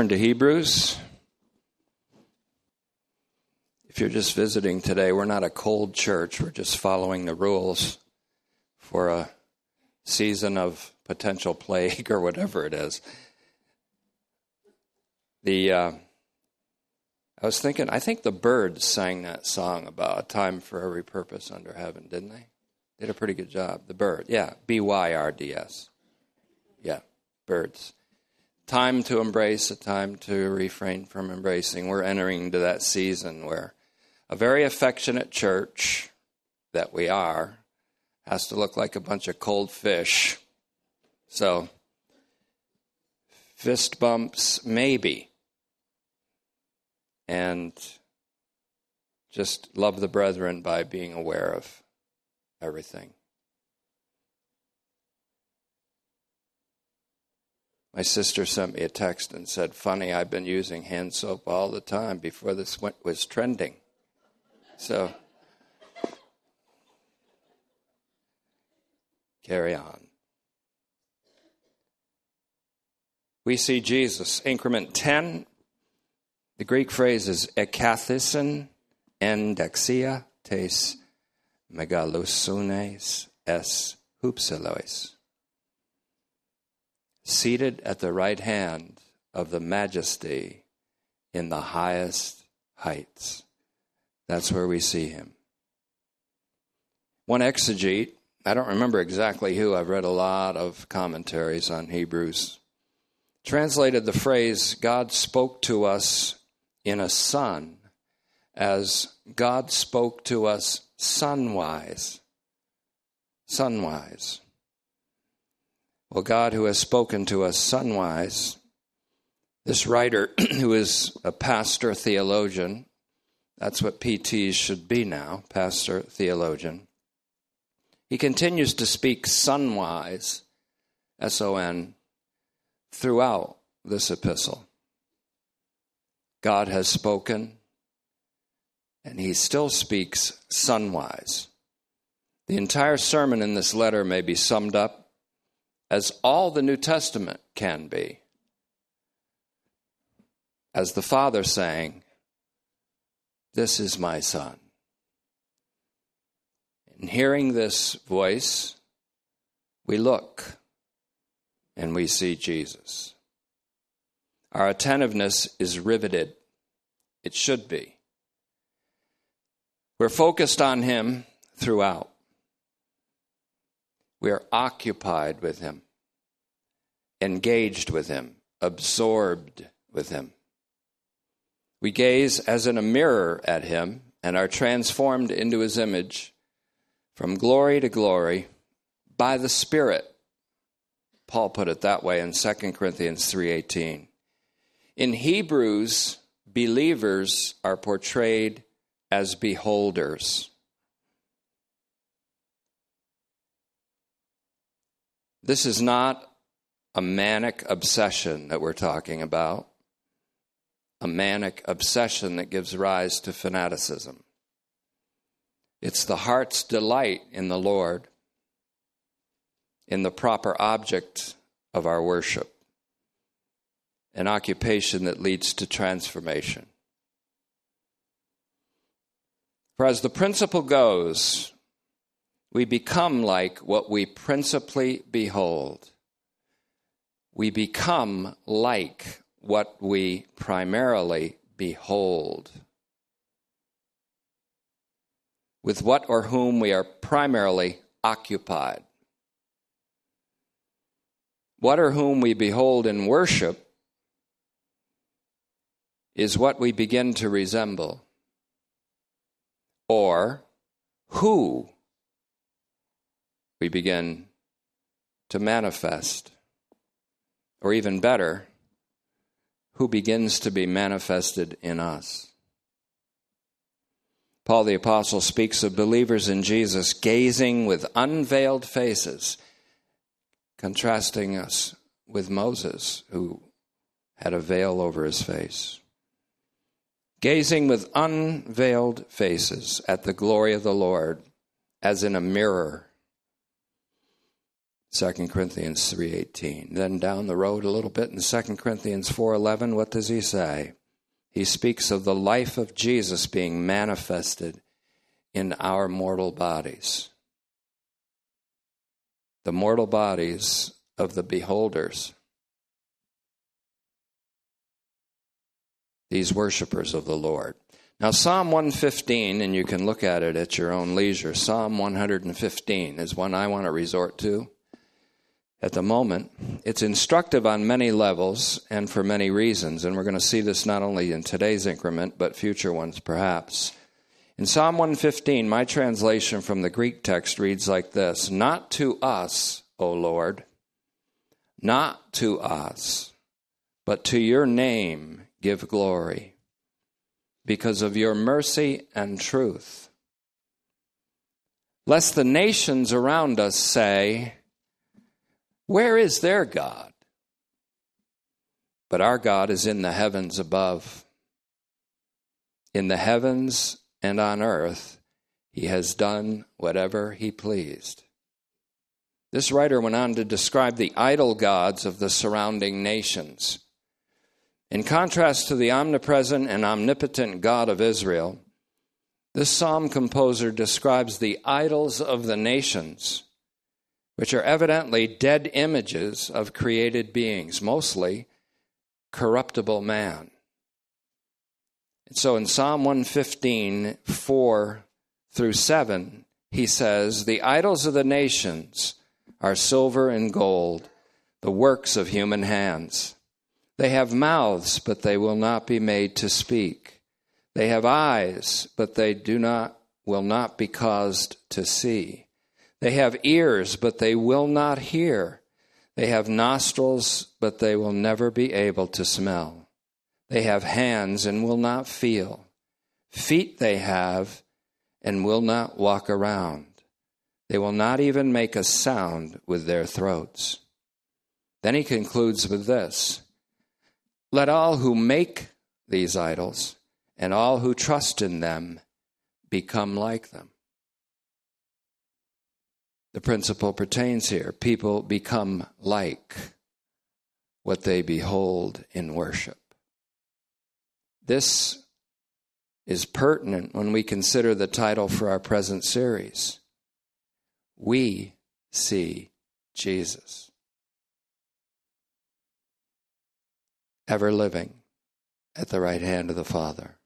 Turn to Hebrews. If you're just visiting today, we're not a cold church. We're just following the rules for a season of potential plague or whatever it is. The uh, I was thinking, I think the Byrds sang that song about a time for every purpose under heaven, didn't they? Did a pretty good job. The Bird, yeah, B Y R D S, yeah, Byrds time to embrace, a time to refrain from embracing. We're entering into that season where a very affectionate church that we are has to look like a bunch of cold fish. So, fist bumps, maybe. And just love the brethren by being aware of everything. My sister sent me a text and said, Funny, I've been using hand soap all the time before this was trending. So, carry on. We see Jesus, increment 10. The Greek phrase is ekathison endexia tes megalosunes es hupsilois seated at the right hand of the majesty in the highest heights. That's where we see him. One exegete, I don't remember exactly who, I've read a lot of commentaries on Hebrews, translated the phrase, God spoke to us in a son, as God spoke to us sonwise. Sonwise. Well, God, who has spoken to us sonwise, this writer, who is a pastor theologian, that's what PTs should be now, pastor theologian. He continues to speak sonwise, S O N, throughout this epistle. God has spoken, and he still speaks sonwise. The entire sermon in this letter may be summed up as all the New Testament can be. As the Father saying, This is my Son. In hearing this voice, we look and we see Jesus. Our attentiveness is riveted. It should be. We're focused on Him throughout. We are occupied with Him, engaged with Him, absorbed with Him. We gaze as in a mirror at Him and are transformed into His image from glory to glory by the Spirit. Paul put it that way in 2 Corinthians 3:18. In Hebrews, believers are portrayed as beholders. This is not a manic obsession that we're talking about, a manic obsession that gives rise to fanaticism. It's the heart's delight in the Lord, in the proper object of our worship, an occupation that leads to transformation. For as the principle goes, we become like what we principally behold. We become like what we primarily behold. With what or whom we are primarily occupied. What or whom we behold in worship is what we begin to resemble, or who we begin to manifest. Or even better, who begins to be manifested in us. Paul the Apostle speaks of believers in Jesus gazing with unveiled faces, contrasting us with Moses, who had a veil over his face. Gazing with unveiled faces at the glory of the Lord as in a mirror 2 Corinthians 3:18. Then down the road a little bit in 2 Corinthians 4:11, what does he say? He speaks of the life of Jesus being manifested in our mortal bodies. The mortal bodies of the beholders. These worshipers of the Lord. Now, Psalm 115, and you can look at it at your own leisure, Psalm 115 is one I want to resort to at the moment. It's instructive on many levels and for many reasons, and we're going to see this not only in today's increment, but future ones perhaps. In Psalm 115, my translation from the Greek text reads like this Not to us, O Lord, not to us, but to your name give glory, because of your mercy and truth. Lest the nations around us say, where is their God? But our God is in the heavens above. In the heavens and on earth, he has done whatever he pleased. This writer went on to describe the idol gods of the surrounding nations. In contrast to the omnipresent and omnipotent God of Israel, this psalm composer describes the idols of the nations which are evidently dead images of created beings, mostly corruptible man. And so in Psalm 115, 4 through 7, he says, The idols of the nations are silver and gold, the works of human hands. They have mouths, but they will not be made to speak. They have eyes, but they do not will not be caused to see. They have ears, but they will not hear. They have nostrils, but they will never be able to smell. They have hands and will not feel. Feet they have and will not walk around. They will not even make a sound with their throats. Then he concludes with this Let all who make these idols and all who trust in them become like them. The principle pertains here. People become like what they behold in worship. This is pertinent when we consider the title for our present series. We see Jesus. Ever living at the right hand of the Father.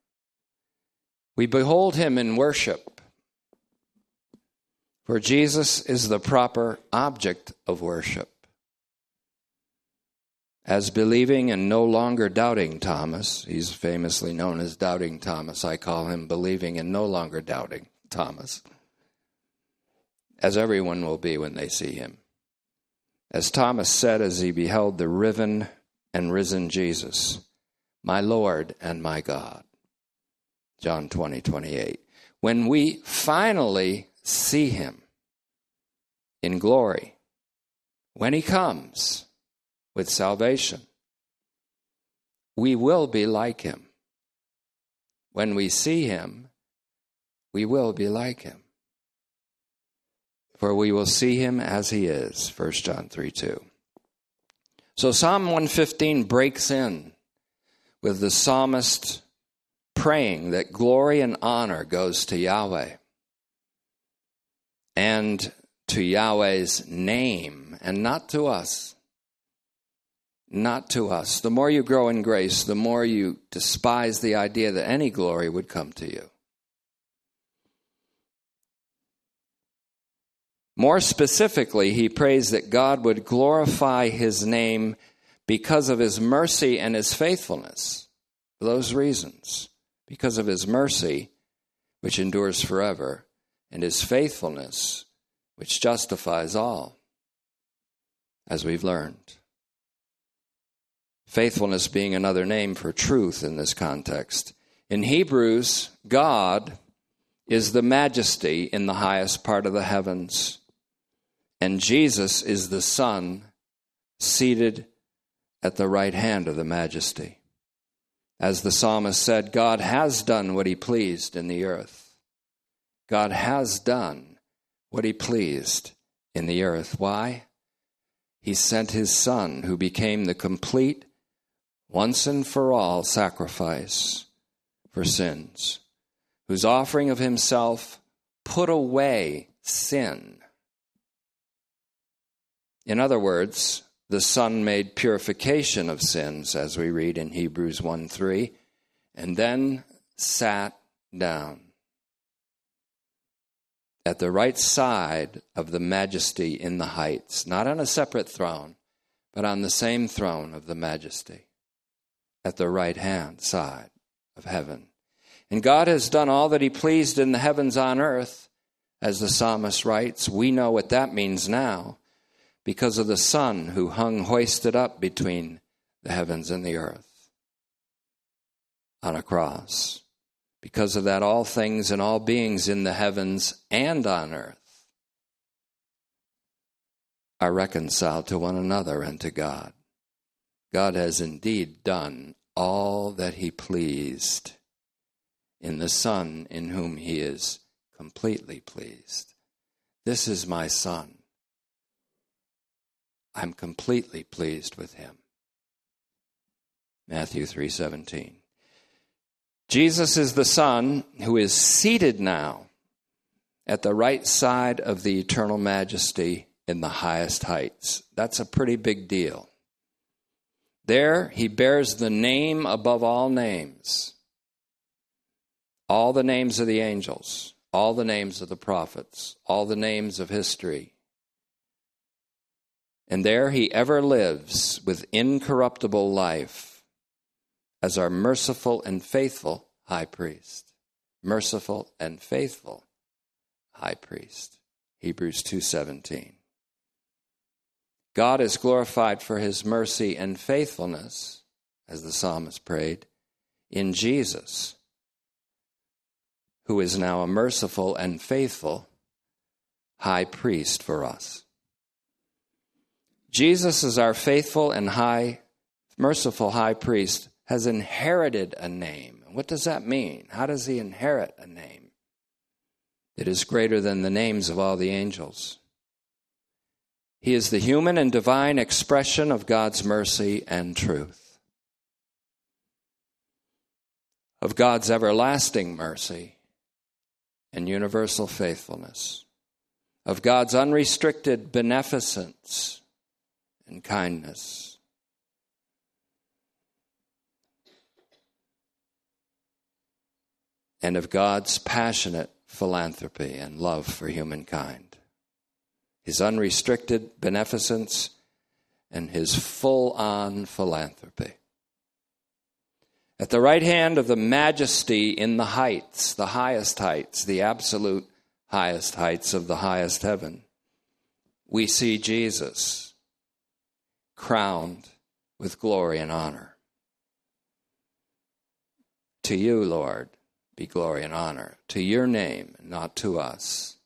We behold him in worship for Jesus is the proper object of worship. As believing and no longer doubting Thomas, he's famously known as Doubting Thomas. I call him believing and no longer doubting Thomas, as everyone will be when they see him. As Thomas said as he beheld the riven and risen Jesus, my Lord and my God. John 20, 28. When we finally see him in glory when he comes with salvation. We will be like him. When we see him, we will be like him. For we will see him as he is. 1 John 3 2. So Psalm 115 breaks in with the psalmist praying that glory and honor goes to Yahweh and to Yahweh's name and not to us. Not to us. The more you grow in grace, the more you despise the idea that any glory would come to you. More specifically, he prays that God would glorify his name because of his mercy and his faithfulness. For those reasons. Because of his mercy, which endures forever, and his faithfulness, which justifies all, as we've learned. Faithfulness being another name for truth in this context. In Hebrews, God is the majesty in the highest part of the heavens, and Jesus is the Son seated at the right hand of the majesty. As the psalmist said, God has done what he pleased in the earth. God has done what he pleased in the earth. Why? he sent his Son, who became the complete, once and for all sacrifice for sins, whose offering of himself put away sin. In other words, the Son made purification of sins, as we read in Hebrews 1 3, and then sat down at the right side of the majesty in the heights, not on a separate throne, but on the same throne of the majesty, at the right hand side of heaven. And God has done all that He pleased in the heavens on earth, as the psalmist writes. We know what that means now because of the Son who hung hoisted up between the heavens and the earth on a cross. Because of that, all things and all beings in the heavens and on earth are reconciled to one another and to God. God has indeed done all that He pleased in the Son in whom He is completely pleased. This is my Son. I'm completely pleased with him. Matthew 3:17. Jesus is the Son who is seated now at the right side of the eternal majesty in the highest heights. That's a pretty big deal. There, he bears the name above all names, all the names of the angels, all the names of the prophets, all the names of history. And there he ever lives with incorruptible life as our merciful and faithful high priest. Merciful and faithful high priest. Hebrews 2:17. God is glorified for his mercy and faithfulness as the psalmist prayed in Jesus who is now a merciful and faithful high priest for us. Jesus is our faithful and high merciful high priest has inherited a name. What does that mean? How does he inherit a name? It is greater than the names of all the angels. He is the human and divine expression of God's mercy and truth, of God's everlasting mercy and universal faithfulness, of God's unrestricted beneficence and kindness and of God's passionate philanthropy and love for humankind. His unrestricted beneficence and his full on philanthropy. At the right hand of the majesty in the heights, the highest heights, the absolute highest heights of the highest heaven, we see Jesus crowned with glory and honor. To you, Lord, be glory and honor to your name, not to us.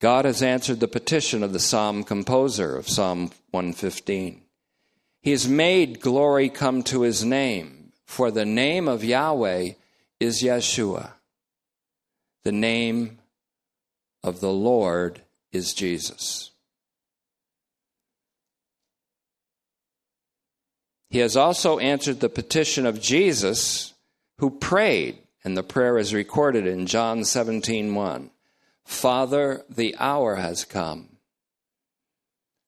God has answered the petition of the psalm composer of Psalm 115. He has made glory come to his name, for the name of Yahweh is Yeshua. The name of the Lord is Jesus. He has also answered the petition of Jesus who prayed, and the prayer is recorded in John 17:1. Father, the hour has come.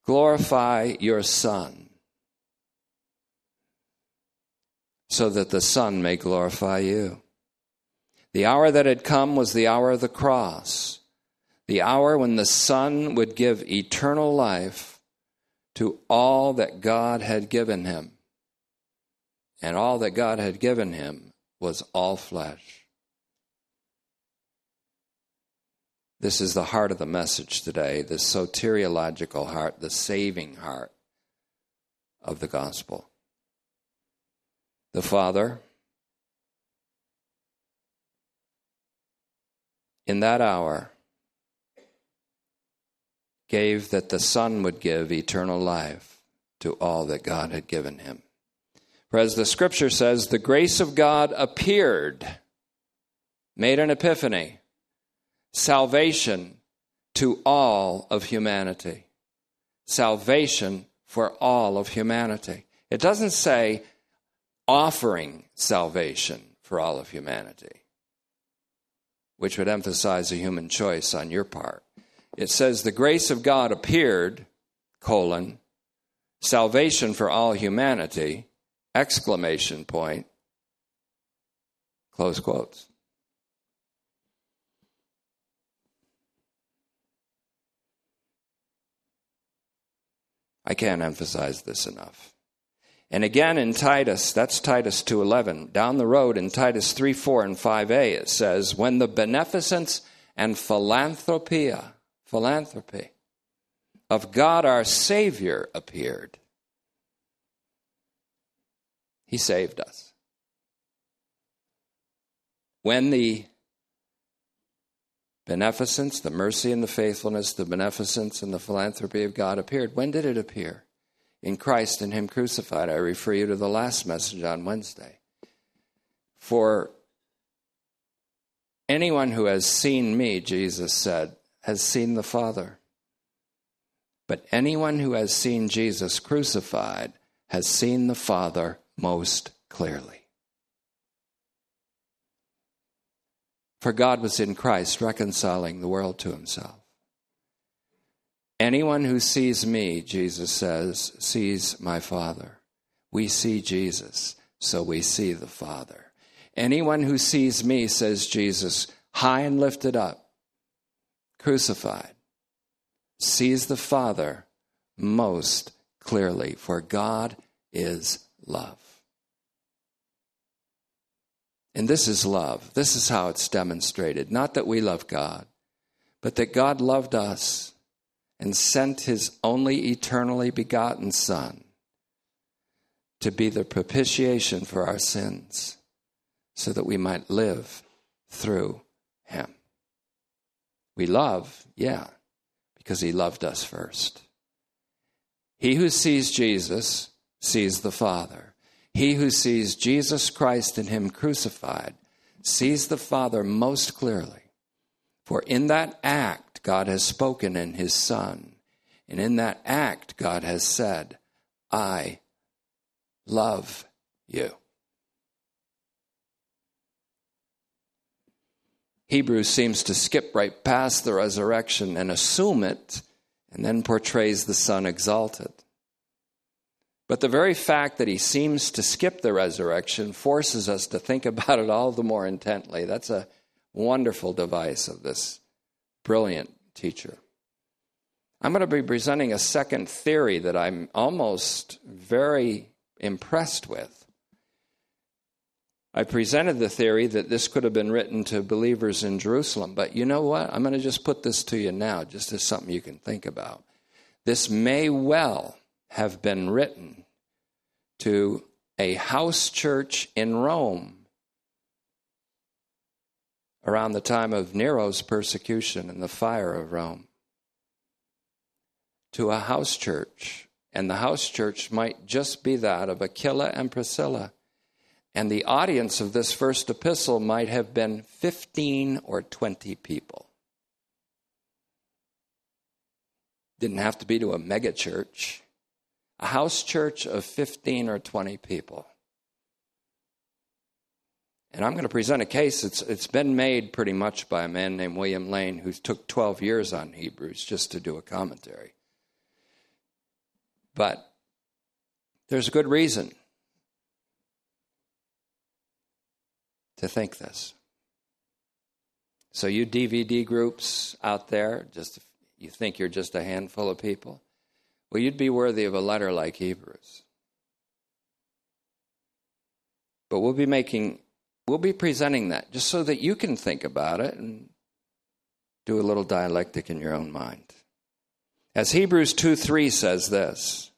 Glorify your Son, so that the Son may glorify you. The hour that had come was the hour of the cross, the hour when the Son would give eternal life to all that God had given him and all that God had given him was all flesh. This is the heart of the message today, the soteriological heart, the saving heart of the gospel. The Father, in that hour, gave that the Son would give eternal life to all that God had given him. For as the scripture says, the grace of God appeared, made an epiphany, salvation to all of humanity. Salvation for all of humanity. It doesn't say offering salvation for all of humanity, which would emphasize a human choice on your part. It says the grace of God appeared, colon, salvation for all humanity, exclamation point, close quotes. I can't emphasize this enough. And again in Titus, that's Titus 2:11. Down the road in Titus 3, 4 and 5a it says, "When the beneficence and philanthropia, philanthropy of God our savior appeared, he saved us. When the beneficence, the mercy and the faithfulness, the beneficence and the philanthropy of God appeared. When did it appear? In Christ and Him crucified. I refer you to the last message on Wednesday. For anyone who has seen me, Jesus said, has seen the Father. But anyone who has seen Jesus crucified has seen the Father most clearly. For God was in Christ reconciling the world to himself. Anyone who sees me, Jesus says, sees my Father. We see Jesus, so we see the Father. Anyone who sees me, says Jesus, high and lifted up, crucified, sees the Father most clearly, for God is love. And this is love. This is how it's demonstrated. Not that we love God, but that God loved us and sent his only eternally begotten Son to be the propitiation for our sins so that we might live through him. We love, yeah, because he loved us first. He who sees Jesus sees the Father. He who sees Jesus Christ and Him crucified sees the Father most clearly. For in that act, God has spoken in His Son. And in that act, God has said, I love you. Hebrews seems to skip right past the resurrection and assume it, and then portrays the Son exalted. But the very fact that he seems to skip the resurrection forces us to think about it all the more intently. That's a wonderful device of this brilliant teacher. I'm going to be presenting a second theory that I'm almost very impressed with. I presented the theory that this could have been written to believers in Jerusalem, but you know what? I'm going to just put this to you now, just as something you can think about. This may well have been written to a house church in Rome around the time of Nero's persecution and the fire of Rome. To a house church, and the house church might just be that of Aquila and Priscilla. And the audience of this first epistle might have been 15 or 20 people. Didn't have to be to a megachurch a house church of 15 or 20 people. And I'm going to present a case. It's, it's been made pretty much by a man named William Lane who took 12 years on Hebrews just to do a commentary. But there's a good reason to think this. So, you DVD groups out there, just you think you're just a handful of people, well, you'd be worthy of a letter like Hebrews. But we'll be making, we'll be presenting that just so that you can think about it and do a little dialectic in your own mind. As Hebrews 2 3 says this.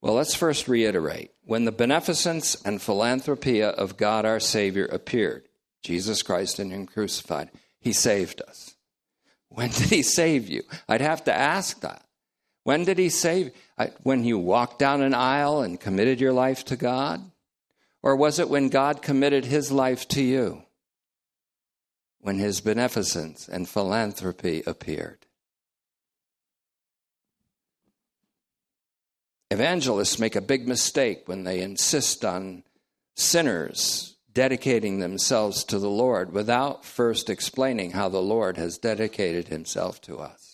Well, let's first reiterate. When the beneficence and philanthropia of God our Savior appeared, Jesus Christ in Him crucified, He saved us. When did He save you? I'd have to ask that. When did he save? Uh, when you walked down an aisle and committed your life to God? Or was it when God committed his life to you? when his beneficence and philanthropy appeared. Evangelists make a big mistake when they insist on sinners dedicating themselves to the Lord without first explaining how the Lord has dedicated himself to us.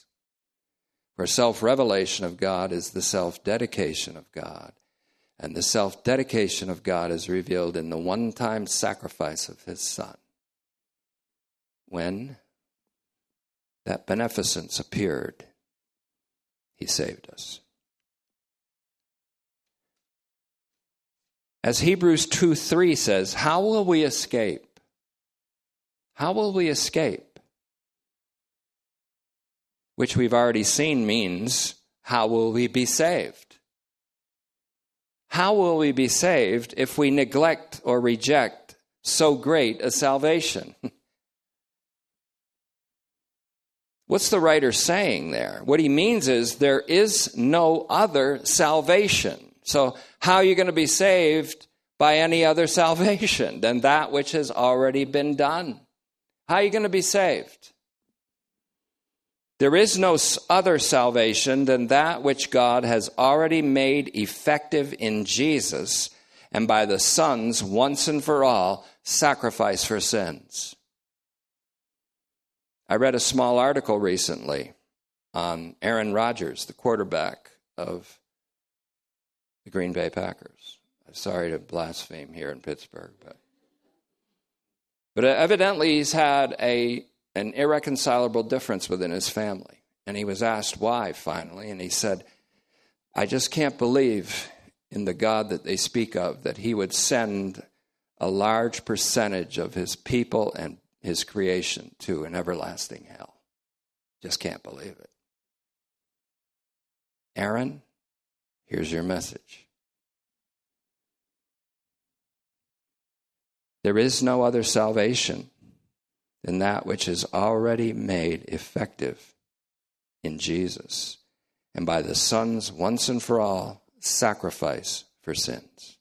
For self revelation of God is the self dedication of God. And the self dedication of God is revealed in the one time sacrifice of his Son. When that beneficence appeared, he saved us. As Hebrews 2 3 says, how will we escape? How will we escape? Which we've already seen means, how will we be saved? How will we be saved if we neglect or reject so great a salvation? What's the writer saying there? What he means is there is no other salvation. So, how are you going to be saved by any other salvation than that which has already been done? How are you going to be saved? There is no other salvation than that which God has already made effective in Jesus and by the Son's once and for all sacrifice for sins. I read a small article recently on Aaron Rodgers, the quarterback of the Green Bay Packers. I'm sorry to blaspheme here in Pittsburgh, but but uh, evidently he's had a an irreconcilable difference within his family. And he was asked why finally, and he said, I just can't believe in the God that they speak of that he would send a large percentage of his people and his creation to an everlasting hell. Just can't believe it. Aaron, Here's your message. There is no other salvation than that which is already made effective in Jesus and by the Son's once and for all sacrifice for sins.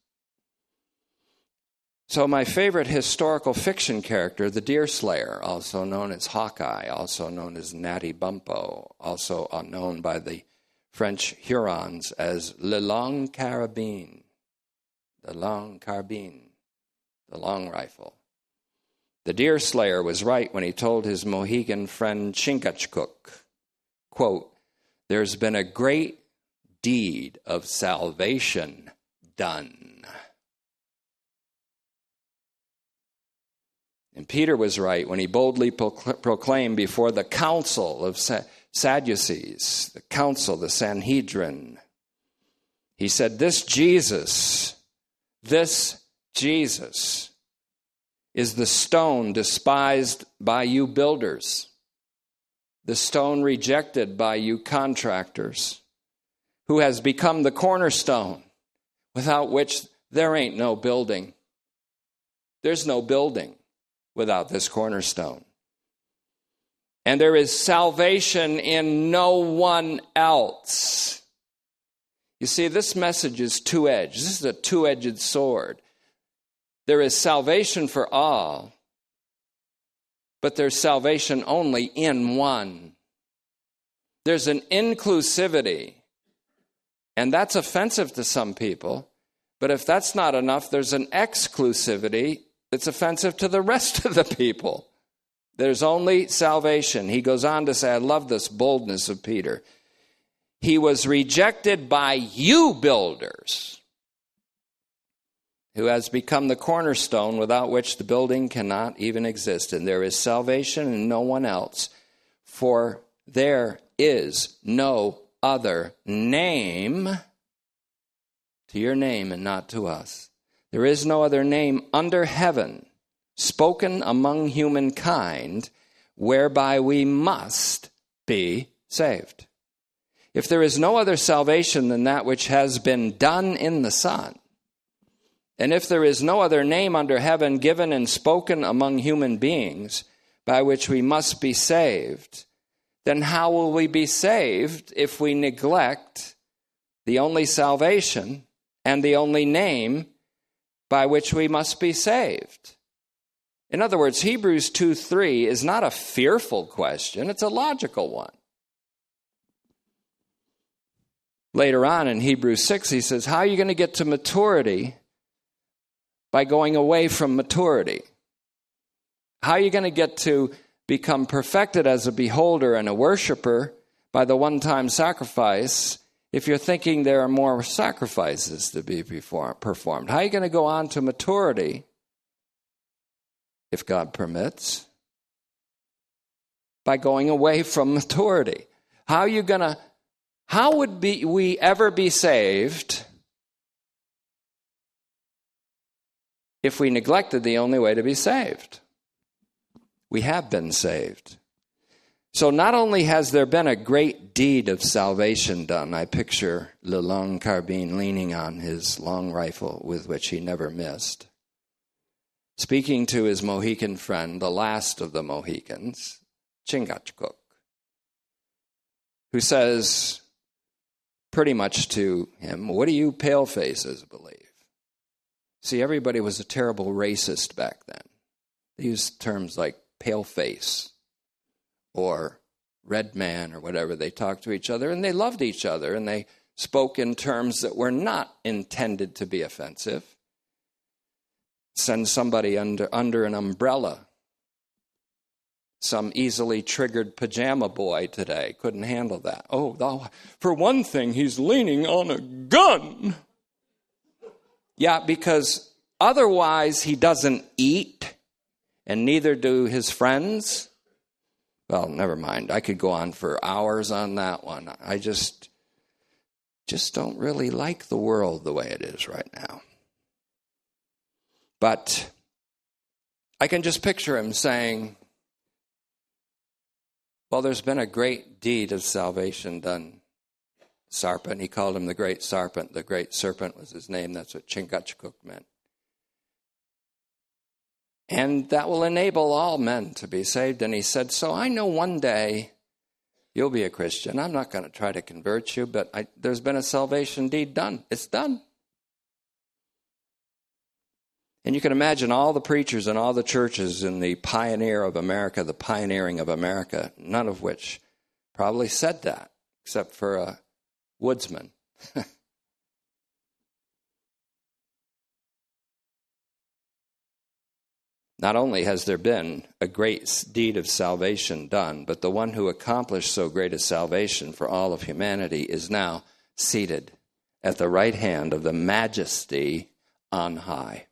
So, my favorite historical fiction character, the Deerslayer, also known as Hawkeye, also known as Natty Bumppo, also known by the French Hurons as le long carabine, the long carbine, the long rifle. The deer slayer was right when he told his Mohegan friend Chingachgook, quote, There's been a great deed of salvation done. And Peter was right when he boldly proclaimed before the council of Sadducees, the council, the Sanhedrin. He said, This Jesus, this Jesus is the stone despised by you builders, the stone rejected by you contractors, who has become the cornerstone, without which there ain't no building. There's no building without this cornerstone. And there is salvation in no one else. You see, this message is two edged. This is a two edged sword. There is salvation for all, but there's salvation only in one. There's an inclusivity, and that's offensive to some people. But if that's not enough, there's an exclusivity that's offensive to the rest of the people. There's only salvation. He goes on to say, I love this boldness of Peter. He was rejected by you builders, who has become the cornerstone without which the building cannot even exist. And there is salvation in no one else, for there is no other name to your name and not to us. There is no other name under heaven spoken among humankind, whereby we must be saved. If there is no other salvation than that which has been done in the Son, and if there is no other name under heaven given and spoken among human beings by which we must be saved, then how will we be saved if we neglect the only salvation and the only name by which we must be saved? In other words, Hebrews 2 3 is not a fearful question, it's a logical one. Later on in Hebrews 6, he says, How are you going to get to maturity by going away from maturity? How are you going to get to become perfected as a beholder and a worshiper by the one time sacrifice if you're thinking there are more sacrifices to be performed? How are you going to go on to maturity if God permits? By going away from maturity. How are you going to how would be, we ever be saved if we neglected the only way to be saved? We have been saved. So not only has there been a great deed of salvation done, I picture Le Long Carbine leaning on his long rifle with which he never missed, speaking to his Mohican friend, the last of the Mohicans, Chingachgook, who says, pretty much to him, What do you pale faces believe? See, everybody was a terrible racist back then. They used terms like pale face or red man or whatever. They talked to each other and they loved each other and they spoke in terms that were not intended to be offensive. Send somebody under, under an umbrella some easily triggered pajama boy today couldn't handle that. Oh, oh for one thing, he's leaning on a gun. Yeah, because otherwise he doesn't eat, and neither do his friends. Well, never mind. I could go on for hours on that one. I just just don't really like the world the way it is right now. But I can just picture him saying, well, there's been a great deed of salvation done. Sarpent, he called him the great Sarpent. The great serpent was his name. That's what Chingachgook meant. And that will enable all men to be saved. And he said, So I know one day you'll be a Christian. I'm not going to try to convert you, but I, there's been a salvation deed done. It's done. And you can imagine all the preachers and all the churches in the pioneer of America, the pioneering of America, none of which probably said that, except for a woodsman. Not only has there been a great deed of salvation done, but the one who accomplished so great a salvation for all of humanity is now seated at the right hand of the majesty on high.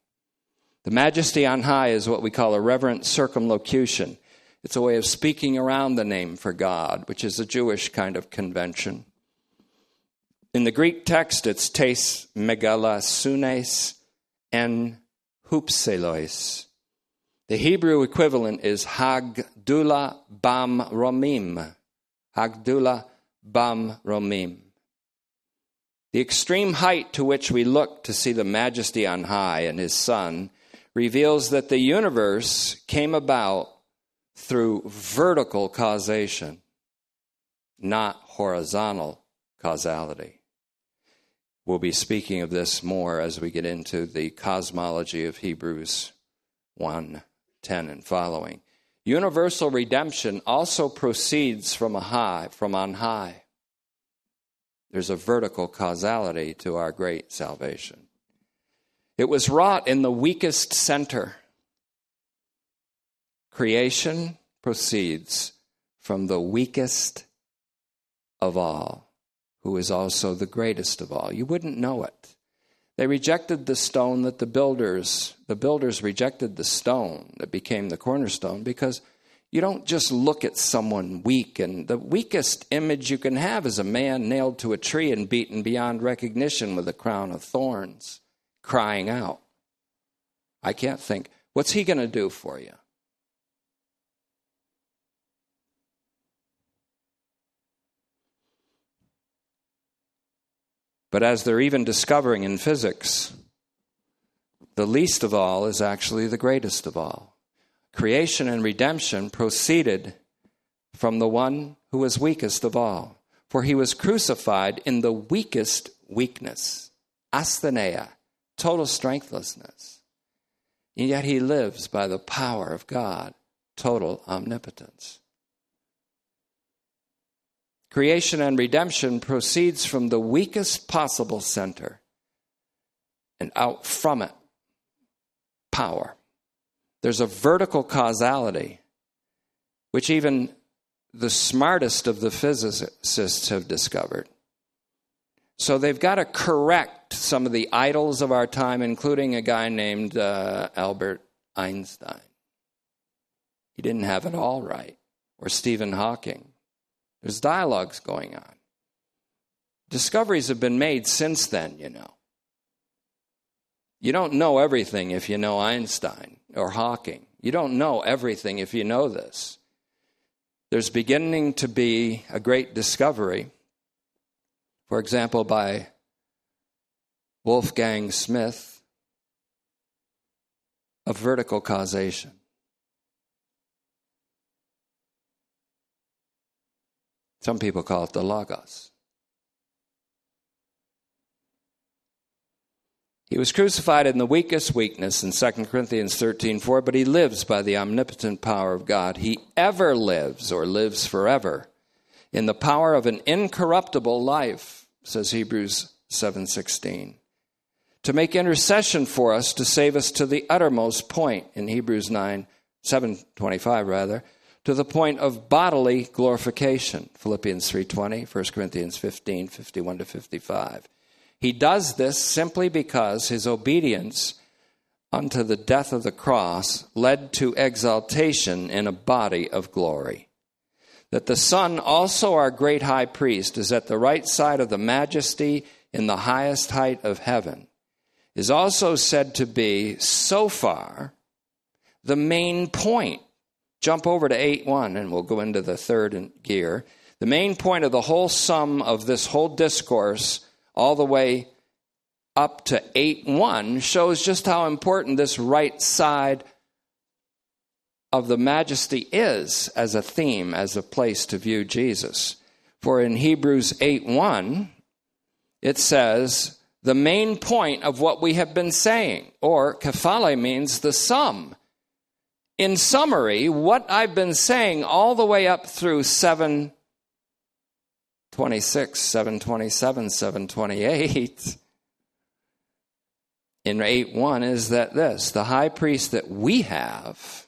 The majesty on high is what we call a reverent circumlocution. It's a way of speaking around the name for God, which is a Jewish kind of convention. In the Greek text, it's tes megalasunes en hupselois. The Hebrew equivalent is Hagdula Bam Romim. Hagdula Bam Romim. The extreme height to which we look to see the majesty on high and his son reveals that the universe came about through vertical causation, not horizontal causality. We'll be speaking of this more as we get into the cosmology of Hebrews 1 10 and following. Universal redemption also proceeds from a high, from on high. There's a vertical causality to our great salvation. It was wrought in the weakest center. Creation proceeds from the weakest of all, who is also the greatest of all. You wouldn't know it. They rejected the stone that the builders, the builders rejected the stone that became the cornerstone because you don't just look at someone weak. And the weakest image you can have is a man nailed to a tree and beaten beyond recognition with a crown of thorns crying out. I can't think, what's he going to do for you? But as they're even discovering in physics, the least of all is actually the greatest of all. Creation and redemption proceeded from the one who was weakest of all, for he was crucified in the weakest weakness, asthenia, total strengthlessness. And yet he lives by the power of God, total omnipotence. Creation and redemption proceeds from the weakest possible center and out from it power. There's a vertical causality, which even the smartest of the physicists have discovered. So they've got to correct some of the idols of our time, including a guy named uh, Albert Einstein. He didn't have it all right, or Stephen Hawking. There's dialogues going on. Discoveries have been made since then, you know. You don't know everything if you know Einstein or Hawking. You don't know everything if you know this. There's beginning to be a great discovery, for example, by Wolfgang Smith, of vertical causation. Some people call it the Logos. He was crucified in the weakest weakness in 2 Corinthians 13:4, but he lives by the omnipotent power of God. He ever lives or lives forever in the power of an incorruptible life, says Hebrews 7:16. To make intercession for us to save us to the uttermost point in Hebrews 9 725 rather to the point of bodily glorification. Philippians 3:20, 1 Corinthians 15, 51 to 55. He does this simply because his obedience unto the death of the cross led to exaltation in a body of glory. That the Son, also our great high priest, is at the right side of the majesty in the highest height of heaven, is also said to be, so far, the main point Jump over to 8 1, and we'll go into the third gear. The main point of the whole sum of this whole discourse, all the way up to 8 1, shows just how important this right side of the majesty is as a theme, as a place to view Jesus. For in Hebrews 8 1, it says, the main point of what we have been saying, or kephale means the sum in summary, what I've been saying all the way up through 726, 727, 728 in 8 1 is that this the high priest that we have,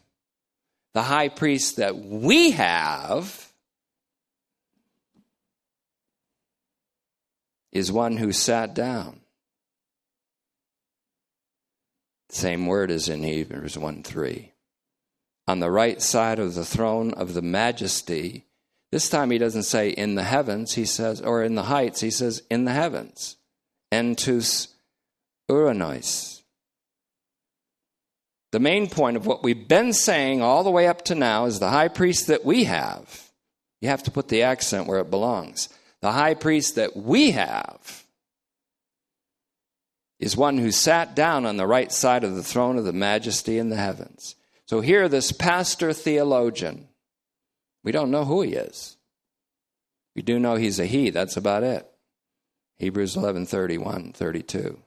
the high priest that we have, is one who sat down. Same word as in Hebrews 1 3 on the right side of the throne of the majesty. This time he doesn't say in the heavens, he says, or in the heights, he says in the heavens. Entus uranois. The main point of what we've been saying all the way up to now is the high priest that we have. You have to put the accent where it belongs. The high priest that we have is one who sat down on the right side of the throne of the majesty in the heavens. So here, this pastor theologian, we don't know who he is. We do know he's a he, that's about it. Hebrews 11 31, 32.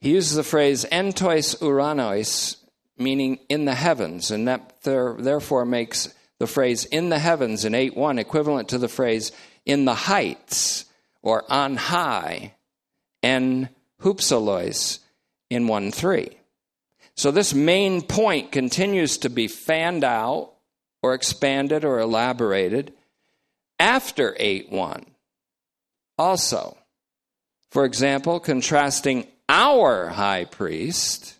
He uses the phrase entois uranois, meaning in the heavens, and that there, therefore makes the phrase in the heavens in 8 1 equivalent to the phrase in the heights or on high, en hupsalois in 1 3. So this main point continues to be fanned out or expanded or elaborated after 8 1. Also, for example, contrasting our high priest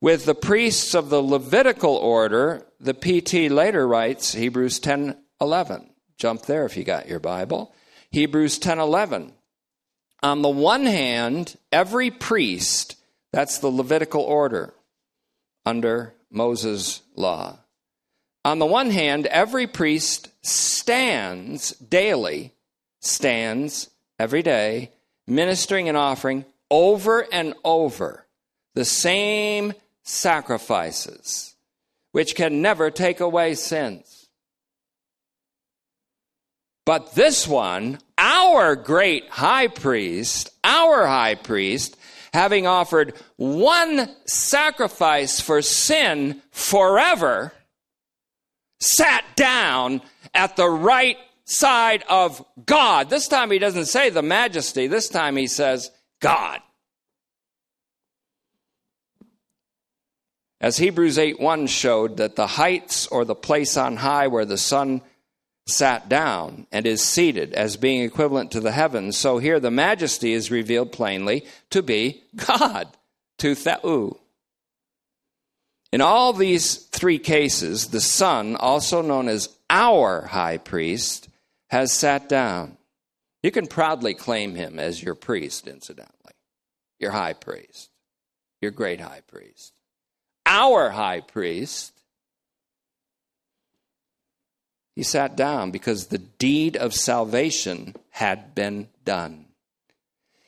with the priests of the Levitical order, the PT later writes Hebrews 10 11. Jump there if you got your Bible. Hebrews 10 11. On the one hand, every priest that's the Levitical order under Moses' law. On the one hand, every priest stands daily, stands every day, ministering and offering over and over the same sacrifices, which can never take away sins. But this one, our great high priest, our high priest, having offered one sacrifice for sin forever, sat down at the right side of God. This time he doesn't say the majesty, this time he says God. As Hebrews 8 1 showed, that the heights or the place on high where the sun sat down and is seated as being equivalent to the heavens, so here the majesty is revealed plainly to be God, to Theou. In all these three cases, the Son, also known as our high priest, has sat down. You can proudly claim him as your priest, incidentally, your high priest, your great high priest our high priest, he sat down because the deed of salvation had been done.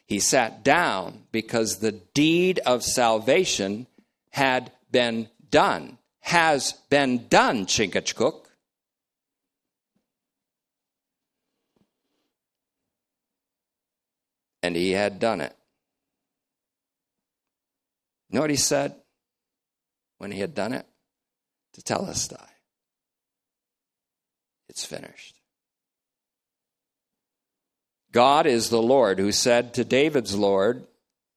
He sat down because the deed of salvation had been done. Has been done, Chingachgook. And he had done it. You know what he said? when he had done it? Tetelestai. It's finished. God is the Lord who said to David's Lord,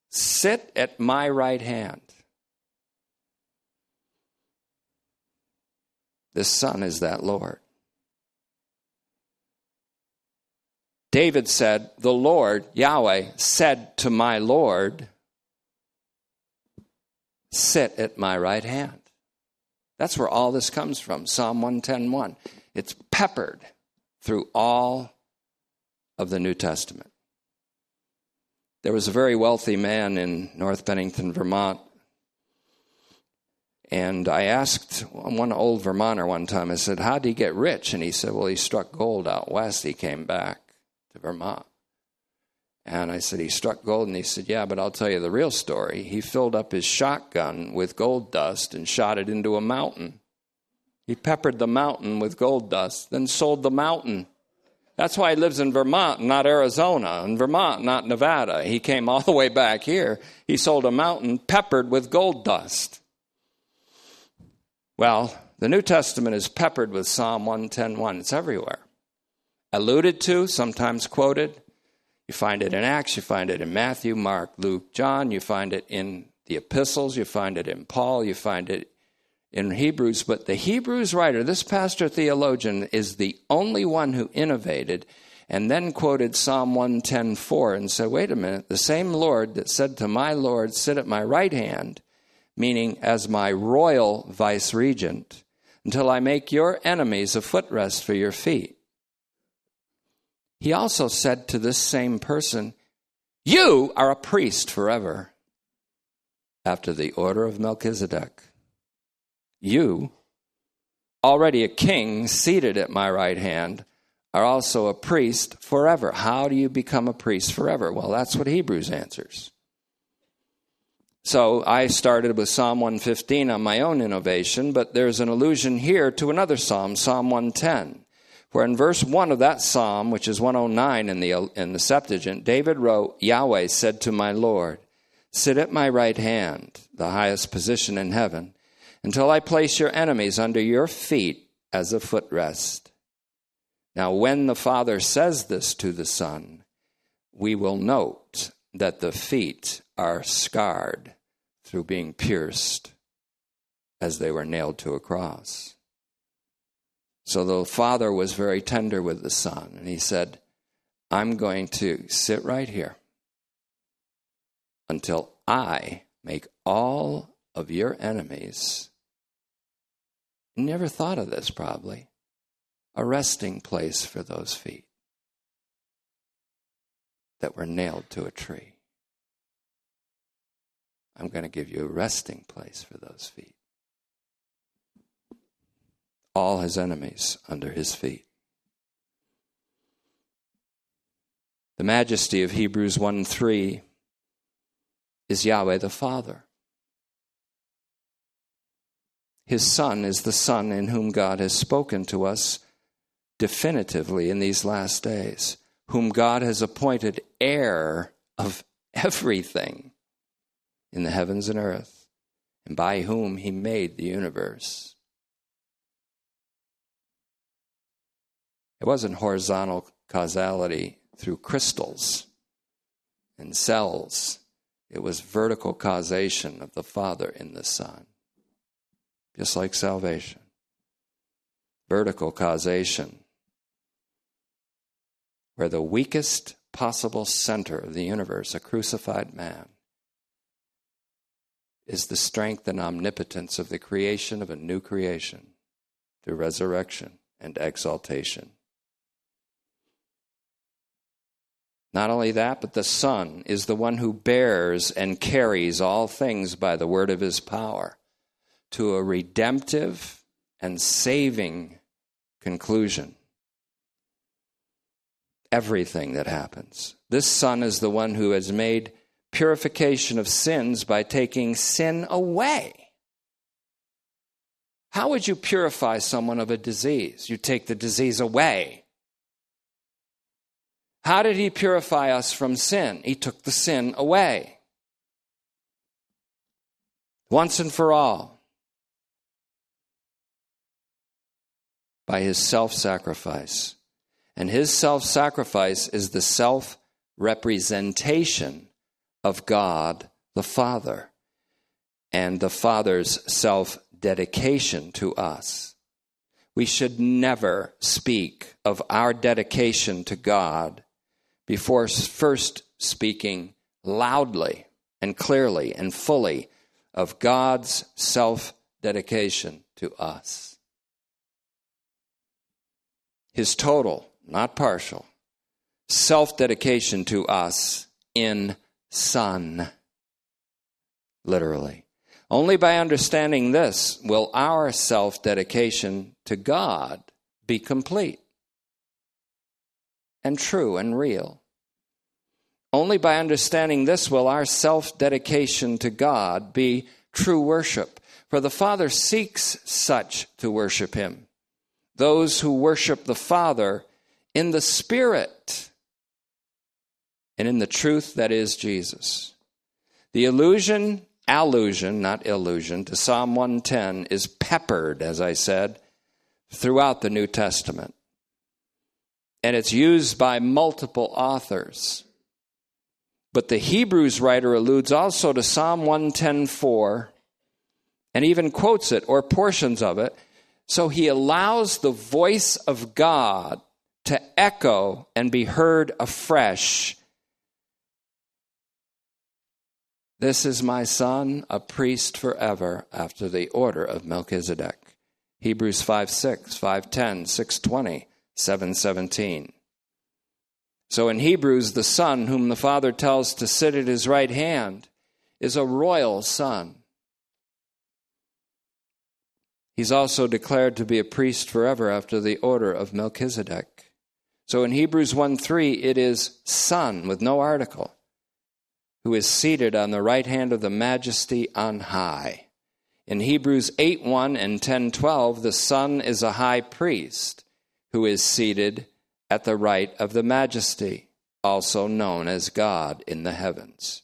Sit at my right hand. This Son is that Lord. David said, The Lord, Yahweh, said to my Lord, sit at my right hand. That's where all this comes from. Psalm 110:1. It's peppered through all of the New Testament. There was a very wealthy man in North Bennington, Vermont. And I asked one old Vermonter one time, I said, How did he get rich? And he said, Well, he struck gold out west. He came back to Vermont. And I said, He struck gold. And he said, Yeah, but I'll tell you the real story. He filled up his shotgun with gold dust and shot it into a mountain. He peppered the mountain with gold dust, then sold the mountain. That's why he lives in Vermont, not Arizona, in Vermont, not Nevada. He came all the way back here. He sold a mountain peppered with gold dust. Well, the New Testament is peppered with Psalm 110.1. It's everywhere. Alluded to, sometimes quoted, you find it in Acts, you find it in Matthew, Mark, Luke, John, you find it in the epistles, you find it in Paul, you find it in Hebrews. But the Hebrews writer, this pastor theologian, is the only one who innovated and then quoted Psalm 110:4 and said, "Wait a minute, the same Lord that said to my Lord, sit at my right hand, meaning as my royal vice regent, until I make your enemies a footrest for your feet." He also said to this same person, You are a priest forever, after the order of Melchizedek. You, already a king seated at my right hand, are also a priest forever. How do you become a priest forever? Well, that's what Hebrews answers. So I started with Psalm 115 on my own innovation, but there's an allusion here to another psalm, Psalm 110. For in verse 1 of that psalm, which is 109 in the, in the Septuagint, David wrote, Yahweh said to my Lord, Sit at my right hand, the highest position in heaven, until I place your enemies under your feet as a footrest. Now, when the Father says this to the Son, we will note that the feet are scarred through being pierced as they were nailed to a cross. So the father was very tender with the son, and he said, I'm going to sit right here until I make all of your enemies. Never thought of this, probably. A resting place for those feet that were nailed to a tree. I'm going to give you a resting place for those feet all his enemies under his feet. The majesty of Hebrews 1 3 is Yahweh the Father. His Son is the Son in whom God has spoken to us definitively in these last days, whom God has appointed heir of everything, in the heavens and earth, and by whom he made the universe. It wasn't horizontal causality through crystals and cells. It was vertical causation of the Father in the Son, just like salvation. Vertical causation, where the weakest possible center of the universe, a crucified man, is the strength and omnipotence of the creation of a new creation through resurrection and exaltation. Not only that, but the Son is the one who bears and carries all things by the word of his power to a redemptive and saving conclusion. Everything that happens. This Son is the one who has made purification of sins by taking sin away. How would you purify someone of a disease? You take the disease away. How did he purify us from sin? He took the sin away. Once and for all. By his self sacrifice. And his self sacrifice is the self representation of God the Father and the Father's self dedication to us. We should never speak of our dedication to God before first speaking loudly and clearly and fully of God's self dedication to us. His total, not partial, self dedication to us in Son. Literally. Only by understanding this will our self dedication to God be complete and true and real. Only by understanding this will our self dedication to God be true worship. For the Father seeks such to worship Him. Those who worship the Father in the Spirit and in the truth that is Jesus. The illusion, allusion, not illusion, to Psalm 110 is peppered, as I said, throughout the New Testament and it's used by multiple authors. But the Hebrews writer alludes also to Psalm 110:4 and even quotes it or portions of it. So he allows the voice of God to echo and be heard afresh. This is my son, a priest forever, after the order of Melchizedek. Hebrews 5 6, 510, 620. 717. So in Hebrews, the Son, whom the Father tells to sit at his right hand, is a royal Son. He's also declared to be a priest forever after the order of Melchizedek. So in Hebrews 1 3, it is Son with no article, who is seated on the right hand of the majesty on high. In Hebrews 8 1 and 10 12, the Son is a high priest who is seated at the right of the majesty, also known as God in the heavens.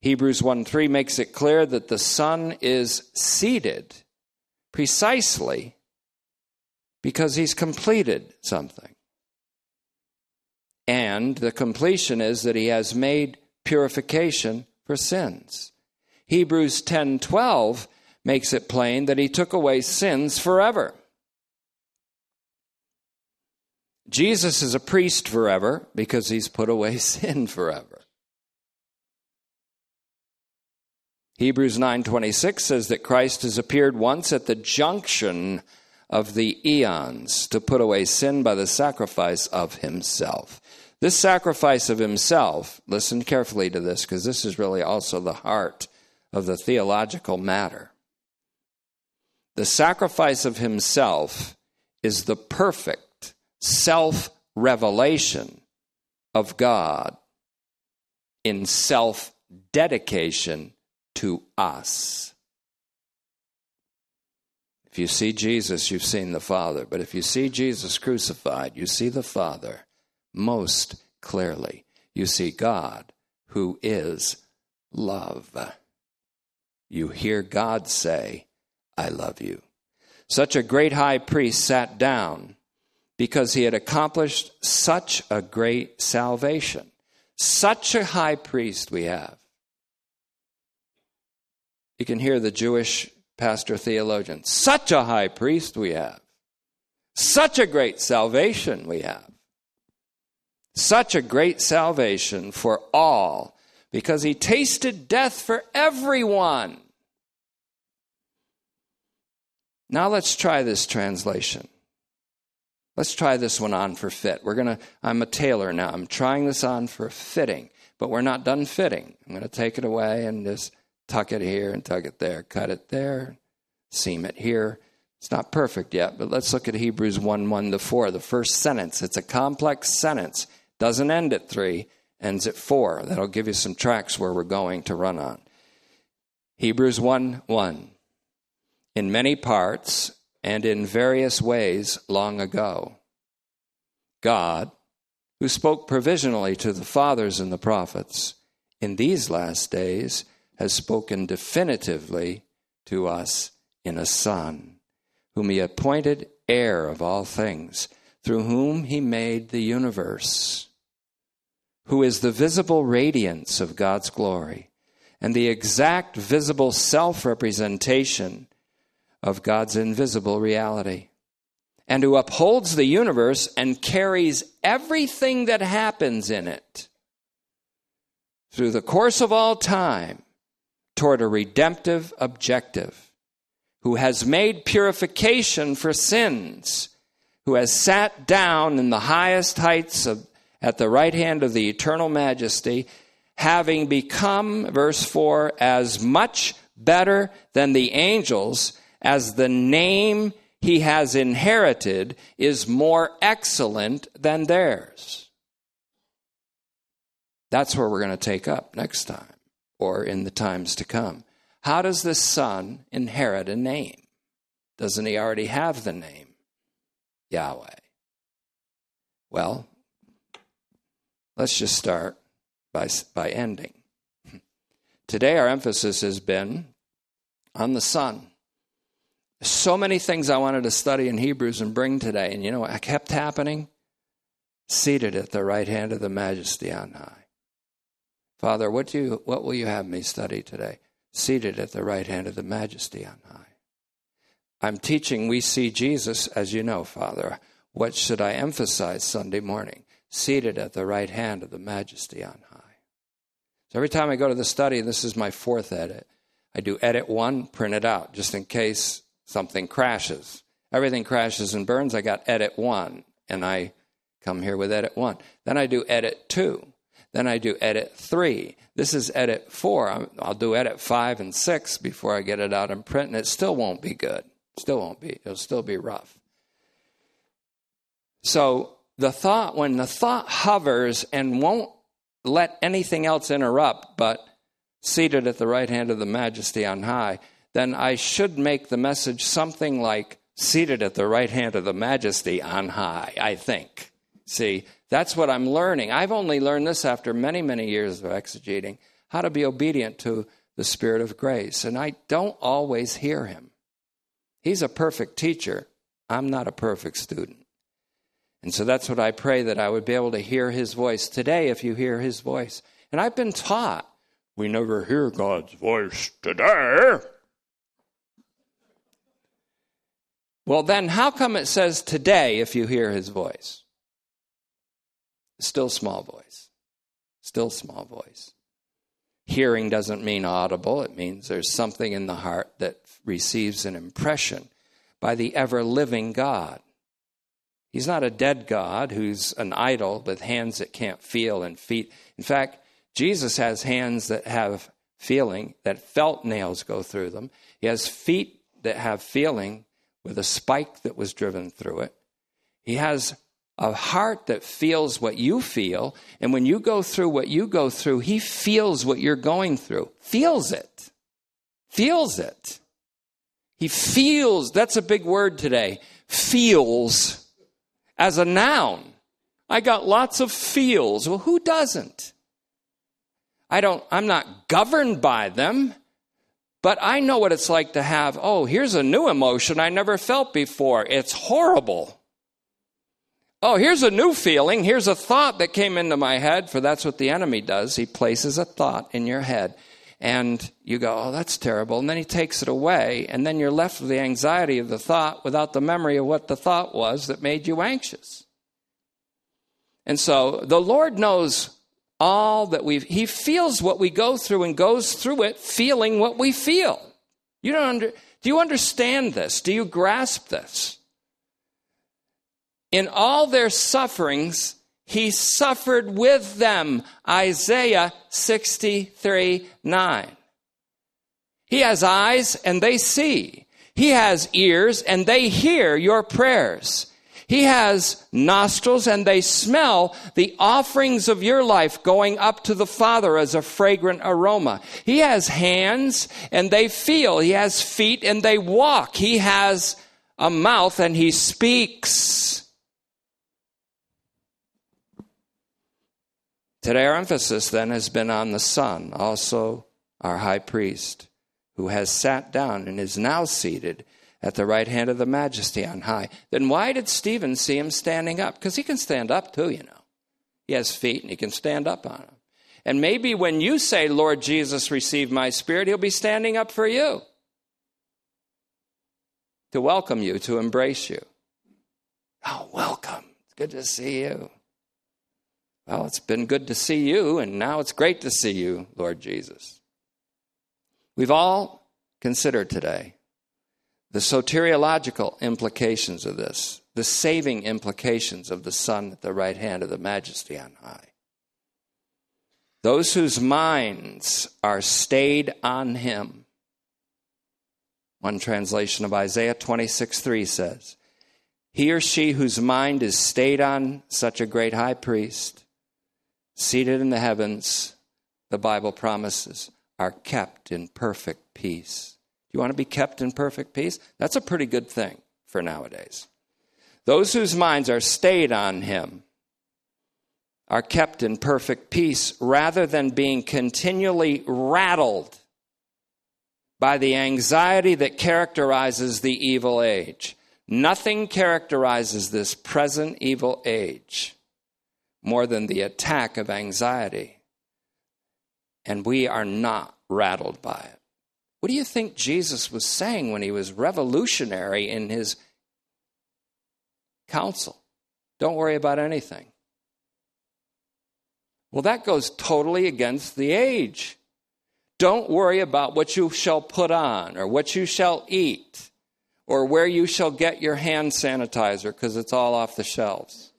Hebrews 1 3 makes it clear that the Son is seated precisely because he's completed something. And the completion is that he has made purification for sins. Hebrews 10:12 makes it plain that he took away sins forever. Jesus is a priest forever because he's put away sin forever. Hebrews 9:26 says that Christ has appeared once at the junction of the eons to put away sin by the sacrifice of himself. This sacrifice of himself, listen carefully to this because this is really also the heart of the theological matter. The sacrifice of himself is the perfect self revelation of God in self dedication to us. If you see Jesus, you've seen the Father. But if you see Jesus crucified, you see the Father most clearly. You see God, who is love. You hear God say, I love you. Such a great high priest sat down because he had accomplished such a great salvation. Such a high priest we have. You can hear the Jewish pastor theologian. Such a high priest we have. Such a great salvation we have. Such a great salvation for all because he tasted death for everyone. Now let's try this translation. Let's try this one on for fit. We're going to I'm a tailor now. I'm trying this on for fitting, but we're not done fitting. I'm going to take it away and just tuck it here and tuck it there, cut it there, seam it here. It's not perfect yet, but let's look at Hebrews 1 1 to 4, the first sentence. It's a complex sentence, doesn't end at 3, ends at 4. That'll give you some tracks where we're going to run on. Hebrews 1 1. In many parts and in various ways long ago, God, who spoke provisionally to the fathers and the prophets, in these last days has spoken definitively to us in a Son, whom he appointed heir of all things, through whom he made the universe, who is the visible radiance of God's glory and the exact visible self representation of God's invisible reality, and who upholds the universe and carries everything that happens in it through the course of all time toward a redemptive objective, who has made purification for sins, who has sat down in the highest heights of, at the right hand of the eternal majesty, having become, verse 4, as much better than the angels as the name he has inherited is more excellent than theirs. That's where we're going to take up next time or in the times to come. How does this son inherit a name? Doesn't he already have the name? Yahweh. Well, let's just start by, by ending. Today, our emphasis has been on the Son. So many things I wanted to study in Hebrews and bring today, and you know what kept happening? Seated at the right hand of the Majesty on high. Father, what, do you, what will you have me study today? Seated at the right hand of the majesty on high. I'm teaching we see Jesus, as you know, Father. What should I emphasize Sunday morning? Seated at the right hand of the majesty on high. So every time I go to the study, this is my fourth edit. I do edit one, print it out, just in case something crashes. Everything crashes and burns. I got edit one, and I come here with edit one. Then I do edit two. Then I do edit three. This is edit four. I'll do edit five and six before I get it out in print, and it still won't be good. Still won't be. It'll still be rough. So the thought, when the thought hovers and won't let anything else interrupt, but seated at the right hand of the majesty on high, then I should make the message something like seated at the right hand of the majesty on high, I think. See, that's what I'm learning. I've only learned this after many, many years of exegeting how to be obedient to the Spirit of grace. And I don't always hear him. He's a perfect teacher. I'm not a perfect student. And so that's what I pray that I would be able to hear his voice today if you hear his voice. And I've been taught we never hear God's voice today. Well, then, how come it says today if you hear his voice? Still small voice. Still small voice. Hearing doesn't mean audible, it means there's something in the heart that receives an impression by the ever living God. He's not a dead God who's an idol with hands that can't feel and feet. In fact, Jesus has hands that have feeling, that felt nails go through them. He has feet that have feeling with a spike that was driven through it. He has a heart that feels what you feel. And when you go through what you go through, he feels what you're going through. Feels it. Feels it. He feels, that's a big word today. Feels as a noun. I got lots of feels. Well, who doesn't? I don't, I'm not governed by them, but I know what it's like to have, oh, here's a new emotion I never felt before. It's horrible. Oh, here's a new feeling. Here's a thought that came into my head, for that's what the enemy does. He places a thought in your head. And you go, oh, that's terrible. And then he takes it away. And then you're left with the anxiety of the thought without the memory of what the thought was that made you anxious. And so the Lord knows all that we've, he feels what we go through and goes through it feeling what we feel. You don't under, do you understand this? Do you grasp this? In all their sufferings, he suffered with them. Isaiah 63 9. He has eyes and they see. He has ears and they hear your prayers. He has nostrils and they smell the offerings of your life going up to the Father as a fragrant aroma. He has hands and they feel. He has feet and they walk. He has a mouth and he speaks. Today, our emphasis then has been on the Son, also our high priest, who has sat down and is now seated at the right hand of the majesty on high. Then why did Stephen see him standing up? Because he can stand up too, you know. He has feet and he can stand up on them. And maybe when you say, Lord Jesus, receive my spirit, he'll be standing up for you to welcome you, to embrace you. Oh, welcome. It's good to see you. Well, it's been good to see you, and now it's great to see you, Lord Jesus. We've all considered today the soteriological implications of this, the saving implications of the Son at the right hand of the Majesty on high. Those whose minds are stayed on Him. One translation of Isaiah 26 3 says, He or she whose mind is stayed on such a great high priest seated in the heavens, the Bible promises, are kept in perfect peace. You want to be kept in perfect peace? That's a pretty good thing for nowadays. Those whose minds are stayed on Him are kept in perfect peace rather than being continually rattled by the anxiety that characterizes the evil age. Nothing characterizes this present evil age more than the attack of anxiety. And we are not rattled by it. What do you think Jesus was saying when he was revolutionary in his counsel? Don't worry about anything. Well, that goes totally against the age. Don't worry about what you shall put on or what you shall eat or where you shall get your hand sanitizer because it's all off the shelves.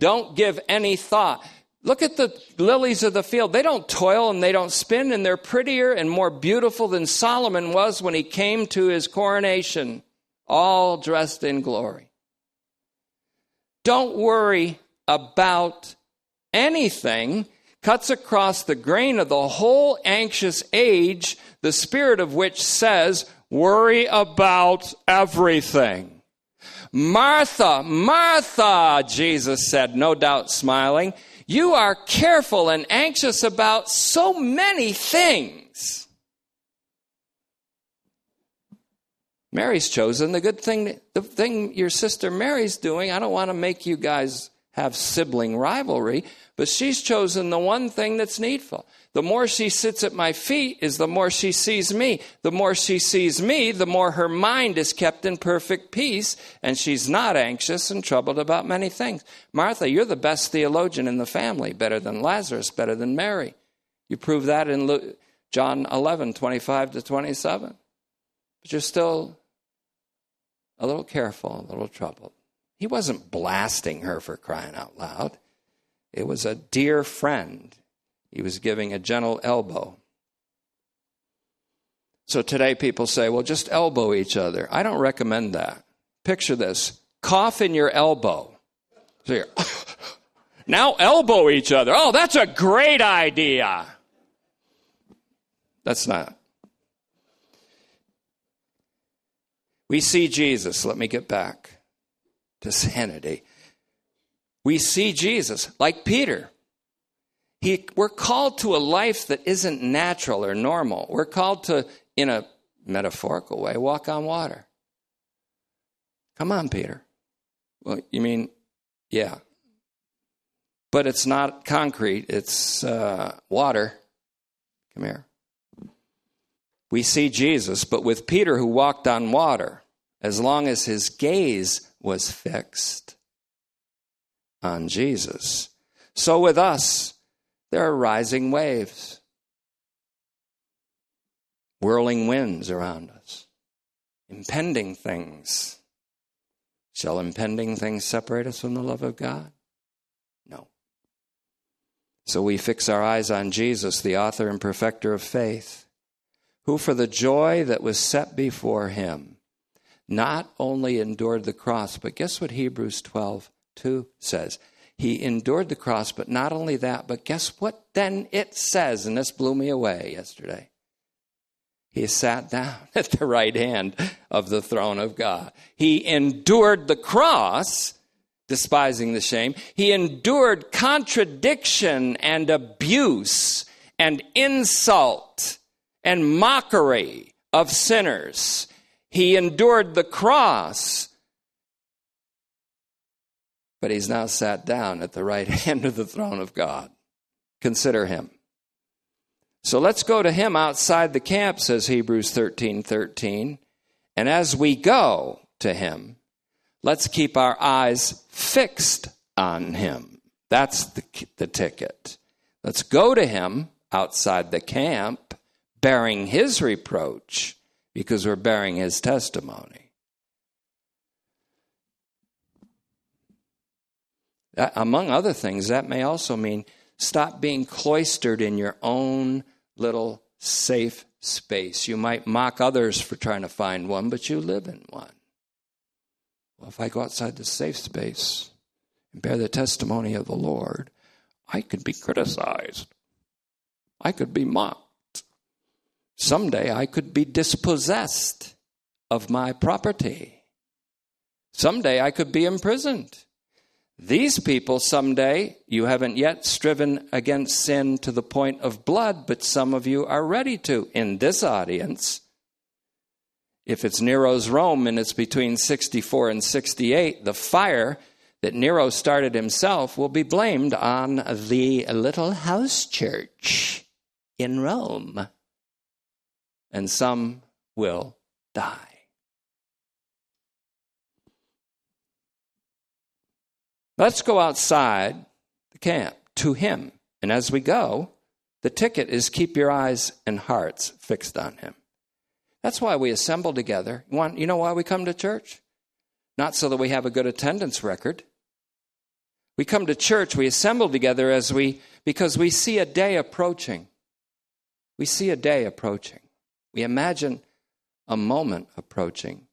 Don't give any thought. Look at the lilies of the field. They don't toil and they don't spin, and they're prettier and more beautiful than Solomon was when he came to his coronation, all dressed in glory. Don't worry about anything. Cuts across the grain of the whole anxious age, the spirit of which says, worry about everything. Martha, Martha, Jesus said, no doubt smiling, you are careful and anxious about so many things. Mary's chosen the good thing, the thing your sister Mary's doing. I don't want to make you guys have sibling rivalry, but she's chosen the one thing that's needful. The more she sits at my feet is the more she sees me. The more she sees me, the more her mind is kept in perfect peace, and she's not anxious and troubled about many things. Martha, you're the best theologian in the family, better than Lazarus, better than Mary. You prove that in Luke, John 11, 25 to 27. But you're still a little careful, a little troubled. He wasn't blasting her for crying out loud. It was a dear friend he was giving a gentle elbow. So today people say, well, just elbow each other. I don't recommend that. Picture this cough in your elbow. So now elbow each other. Oh, that's a great idea. That's not. We see Jesus. Let me get back to sanity. We see Jesus like Peter. He, we're called to a life that isn't natural or normal. We're called to, in a metaphorical way, walk on water. Come on, Peter. Well, you mean, yeah. But it's not concrete, it's uh, water. Come here. We see Jesus, but with Peter who walked on water, as long as his gaze was fixed on Jesus. So with us, there are rising waves, whirling winds around us, impending things. Shall impending things separate us from the love of God? No. So we fix our eyes on Jesus, the author and perfecter of faith, who for the joy that was set before him not only endured the cross, but guess what Hebrews 12 2 says? He endured the cross, but not only that, but guess what then it says? And this blew me away yesterday. He sat down at the right hand of the throne of God. He endured the cross, despising the shame. He endured contradiction and abuse and insult and mockery of sinners. He endured the cross but he's now sat down at the right hand of the throne of God. Consider him. So let's go to him outside the camp, says Hebrews 13 13. And as we go to him, let's keep our eyes fixed on him. That's the, the ticket. Let's go to him outside the camp, bearing his reproach, because we're bearing his testimony. That, among other things, that may also mean stop being cloistered in your own little safe space. You might mock others for trying to find one, but you live in one. Well, if I go outside the safe space and bear the testimony of the Lord, I could be criticized. I could be mocked. Someday I could be dispossessed of my property. Someday I could be imprisoned. These people someday, you haven't yet striven against sin to the point of blood, but some of you are ready to in this audience. If it's Nero's Rome and it's between 64 and 68, the fire that Nero started himself will be blamed on the little house church in Rome. And some will die. Let's go outside the camp to him. And as we go, the ticket is keep your eyes and hearts fixed on him. That's why we assemble together. You know why we come to church? Not so that we have a good attendance record. We come to church, we assemble together as we because we see a day approaching. We see a day approaching. We imagine a moment approaching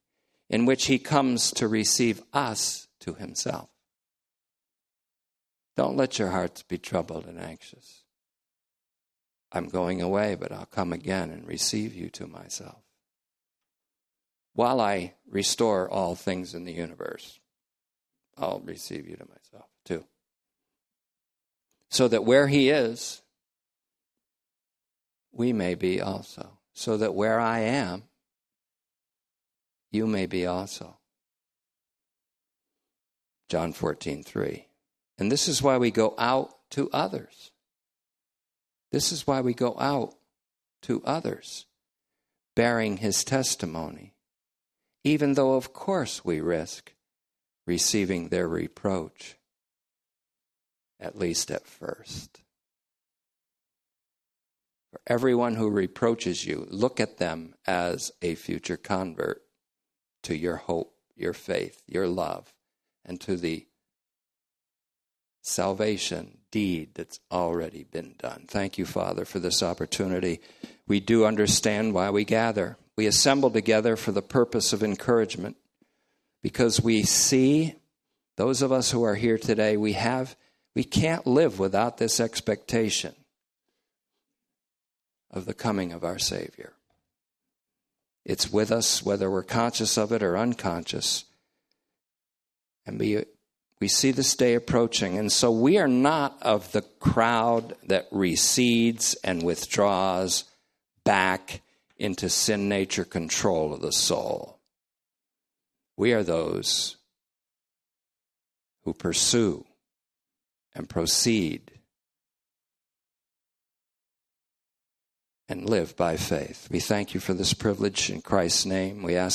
in which he comes to receive us to himself. Don't let your hearts be troubled and anxious. I'm going away, but I'll come again and receive you to myself. While I restore all things in the universe, I'll receive you to myself too. So that where He is, we may be also. So that where I am, you may be also. John 14, 3. And this is why we go out to others. This is why we go out to others, bearing his testimony, even though, of course, we risk receiving their reproach, at least at first. For everyone who reproaches you, look at them as a future convert to your hope, your faith, your love, and to the salvation deed that's already been done. Thank you, Father, for this opportunity. We do understand why we gather. We assemble together for the purpose of encouragement because we see those of us who are here today, we have we can't live without this expectation of the coming of our Savior. It's with us whether we're conscious of it or unconscious. And we We see this day approaching, and so we are not of the crowd that recedes and withdraws back into sin nature control of the soul. We are those who pursue and proceed and live by faith. We thank you for this privilege in Christ's name. We ask